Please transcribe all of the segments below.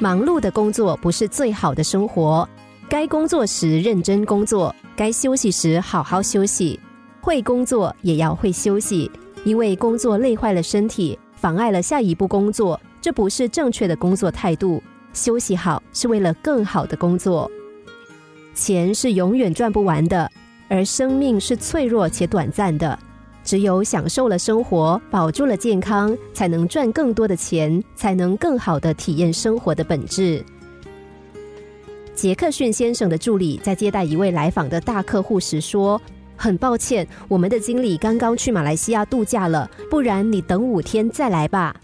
忙碌的工作不是最好的生活。该工作时认真工作，该休息时好好休息。会工作也要会休息，因为工作累坏了身体，妨碍了下一步工作，这不是正确的工作态度。休息好是为了更好的工作。钱是永远赚不完的，而生命是脆弱且短暂的。只有享受了生活，保住了健康，才能赚更多的钱，才能更好的体验生活的本质。杰克逊先生的助理在接待一位来访的大客户时说：“很抱歉，我们的经理刚刚去马来西亚度假了，不然你等五天再来吧。”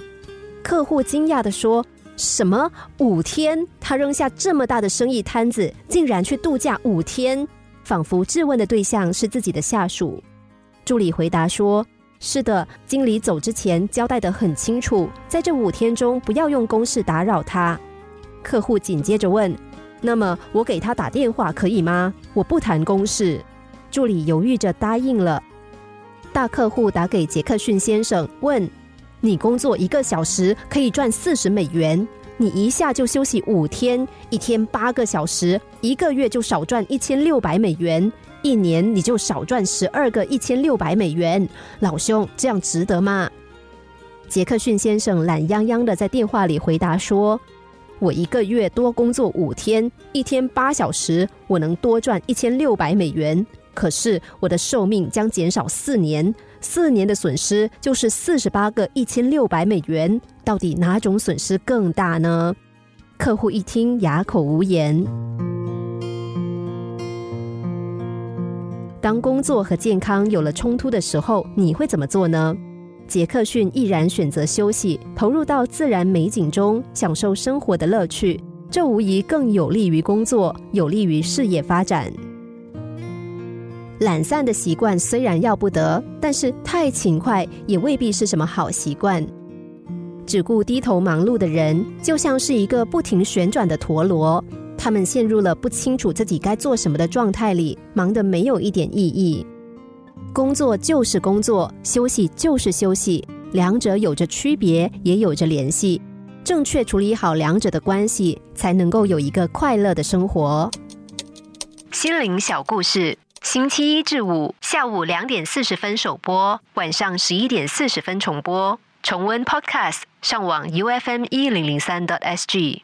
客户惊讶的说：“什么五天？他扔下这么大的生意摊子，竟然去度假五天？”仿佛质问的对象是自己的下属。助理回答说：“是的，经理走之前交代的很清楚，在这五天中不要用公事打扰他。”客户紧接着问。那么我给他打电话可以吗？我不谈公事。助理犹豫着答应了。大客户打给杰克逊先生，问：“你工作一个小时可以赚四十美元，你一下就休息五天，一天八个小时，一个月就少赚一千六百美元，一年你就少赚十二个一千六百美元。老兄，这样值得吗？”杰克逊先生懒洋洋的在电话里回答说。我一个月多工作五天，一天八小时，我能多赚一千六百美元。可是我的寿命将减少四年，四年的损失就是四十八个一千六百美元。到底哪种损失更大呢？客户一听哑口无言。当工作和健康有了冲突的时候，你会怎么做呢？杰克逊毅然选择休息，投入到自然美景中，享受生活的乐趣。这无疑更有利于工作，有利于事业发展。懒散的习惯虽然要不得，但是太勤快也未必是什么好习惯。只顾低头忙碌的人，就像是一个不停旋转的陀螺，他们陷入了不清楚自己该做什么的状态里，忙得没有一点意义。工作就是工作，休息就是休息，两者有着区别，也有着联系。正确处理好两者的关系，才能够有一个快乐的生活。心灵小故事，星期一至五下午两点四十分首播，晚上十一点四十分重播。重温 Podcast，上网 U F M 一零零三 t S G。